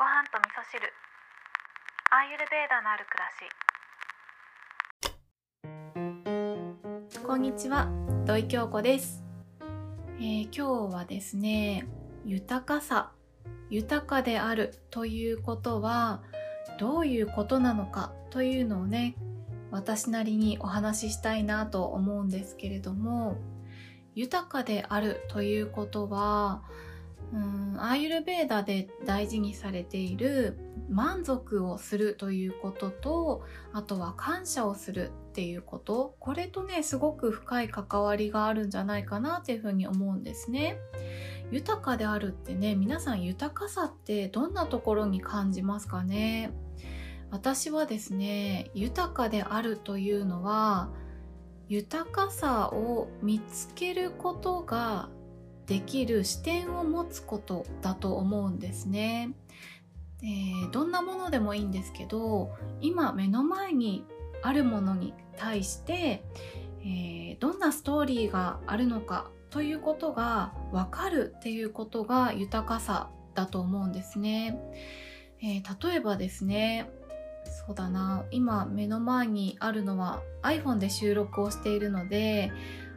ご飯と味噌汁。アーユルベーダのある暮らし。こんにちは、土井京子です、えー今日はですね、豊かさ、豊かであるということはどういうことなのかというのをね、私なりにお話ししたいなと思うんですけれども、豊かであるということは、うん、アーユルベーダで大事にされている満足をするということと、あとは感謝をするっていうこと。これとねすごく深い関わりがあるんじゃないかなっていうふうに思うんですね。豊かであるってね皆さん豊かさってどんなところに感じますかね？私はですね豊かであるというのは豊かさを見つけることができる視点を持つことだと思うんですねえーどんなものでもいいんですけど今目の前にあるものに対して、えーどんなストーリーがあるのかということが分かるっていうことが豊かさだと思うんですね。えー例えばですねそうだな今目の前にあるのは iPhone で収録をしているので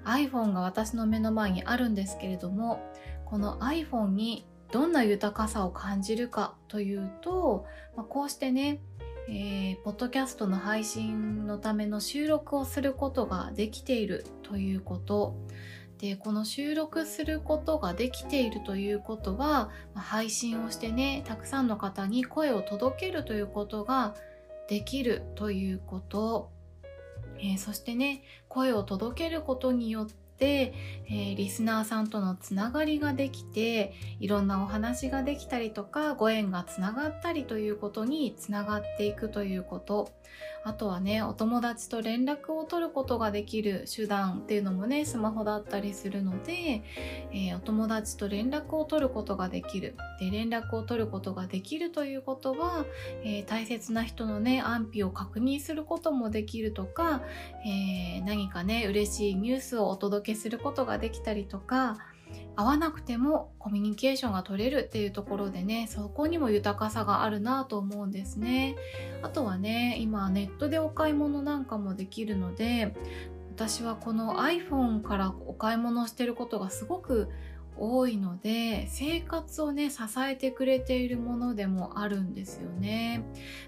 iPhone が私の目の前にあるんですけれどもこの iPhone にどんな豊かさを感じるかというと、まあこうしてね、えーポッドキャストの配信のための収録をすることができているということ。でこの収録することができているということは配信をしてねたくさんの方に声を届けるということができるということ、えーそしてね声を届けることによってえーリスナーさんとのつながりができていろんなお話ができたりとかご縁がつながったりということにつながっていくということ。あとはねお友達と連絡を取ることができる手段っていうのもねスマホだったりするので、えーお友達と連絡を取ることができる。で連絡を取ることができるということは、えー大切な人のね安否を確認することもできるとか、えー何かね嬉しいニュースをお届けすることができたりとか会わなくてもコミュニケーションが取れるっていうところでねそこにも豊かさがあるなと思うんですねあとはね今ネットでお買い物なんかもできるので私はこの iPhone からお買い物してることがすごく多いので生活をね支えてくれているものでもあるんですよね。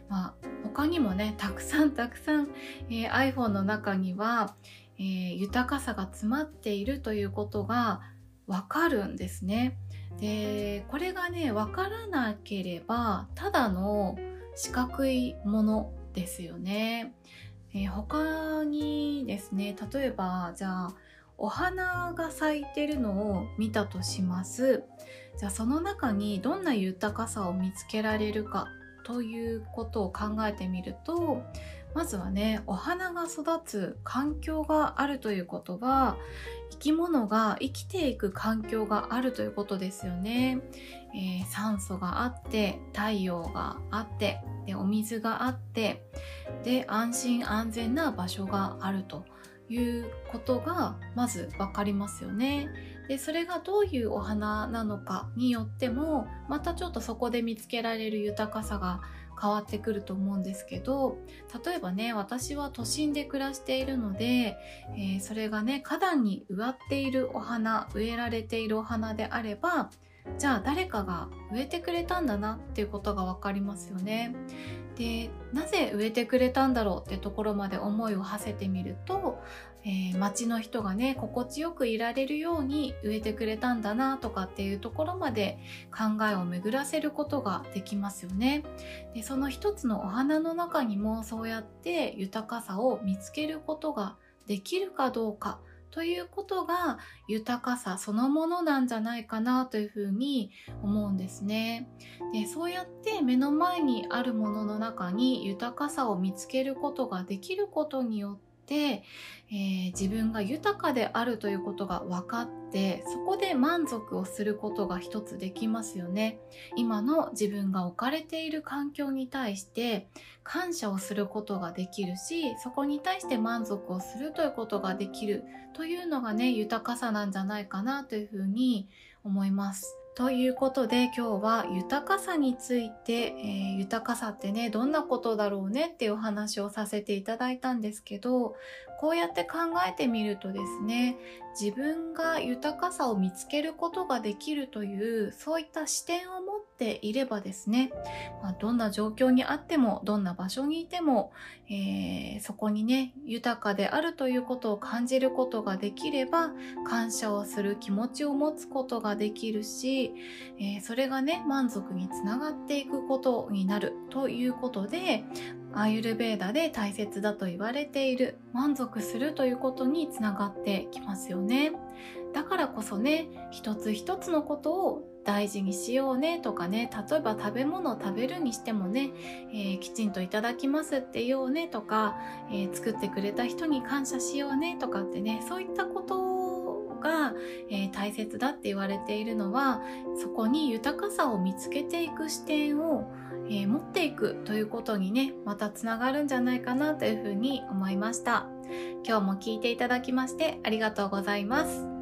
まあ他にもねたくさんたくさん、えー iPhone の中には、えー豊かさが詰まっているということがわかるんですね。でこれがねわからなければただの四角いものですよね。えー他にですね例えばじゃあお花が咲いてるのを見たとします。じゃあその中にどんな豊かさを見つけられるかということを考えてみるとまずはねお花が育つ環境があるということは生き物が生きていく環境があるということですよね、えー酸素があって太陽があってでお水があってで安心安全な場所があるということがまず分かりますよね。でそれがどういうお花なのかによってもまたちょっとそこで見つけられる豊かさが変わってくると思うんですけど例えばね私は都心で暮らしているので、えーそれがね花壇に植わっているお花植えられているお花であればじゃあ誰かが植えてくれたんだなっていうことが分かりますよね。でなぜ植えてくれたんだろうってところまで思いを馳せてみると、えー街の人がね心地よくいられるように植えてくれたんだなとかっていうところまで考えを巡らせることができますよね。でその一つのお花の中にもそうやって豊かさを見つけることができるかどうかということが豊かさそのものなんじゃないかなというふうに思うんですね。でそうやって目の前にあるものの中に豊かさを見つけることができることによって、えー自分が豊かであるということが分かってそこで満足をすることが一つできますよね。今の自分が置かれている環境に対して感謝をすることができるしそこに対して満足をするということができるというのがね豊かさなんじゃないかなというふうに思います。ということで今日は豊かさについて、えー、豊かさってねどんなことだろうねっていうお話をさせていただいたんですけどこうやって考えてみるとですね自分が豊かさを見つけることができるというそういった視点を持っていればですね、まあ、どんな状況にあってもどんな場所にいても、えー、そこにね豊かであるということを感じることができれば感謝をする気持ちを持つことができるし、えー、それがね満足につながっていくことになるということでアーユルベーダで大切だと言われている満足するということにつながってきますよね。だからこそね一つ一つのことを大事にしようねとかね例えば食べ物を食べるにしてもね、えー、きちんといただきますって言おうねとか、えー、作ってくれた人に感謝しようねとかってねそういったことをが、えー、大切だって言われているのはそこに豊かさを見つけていく視点を、え持っていくということにねまたつながるんじゃないかなというふうに思いました。今日も聞いていただきましてありがとうございます。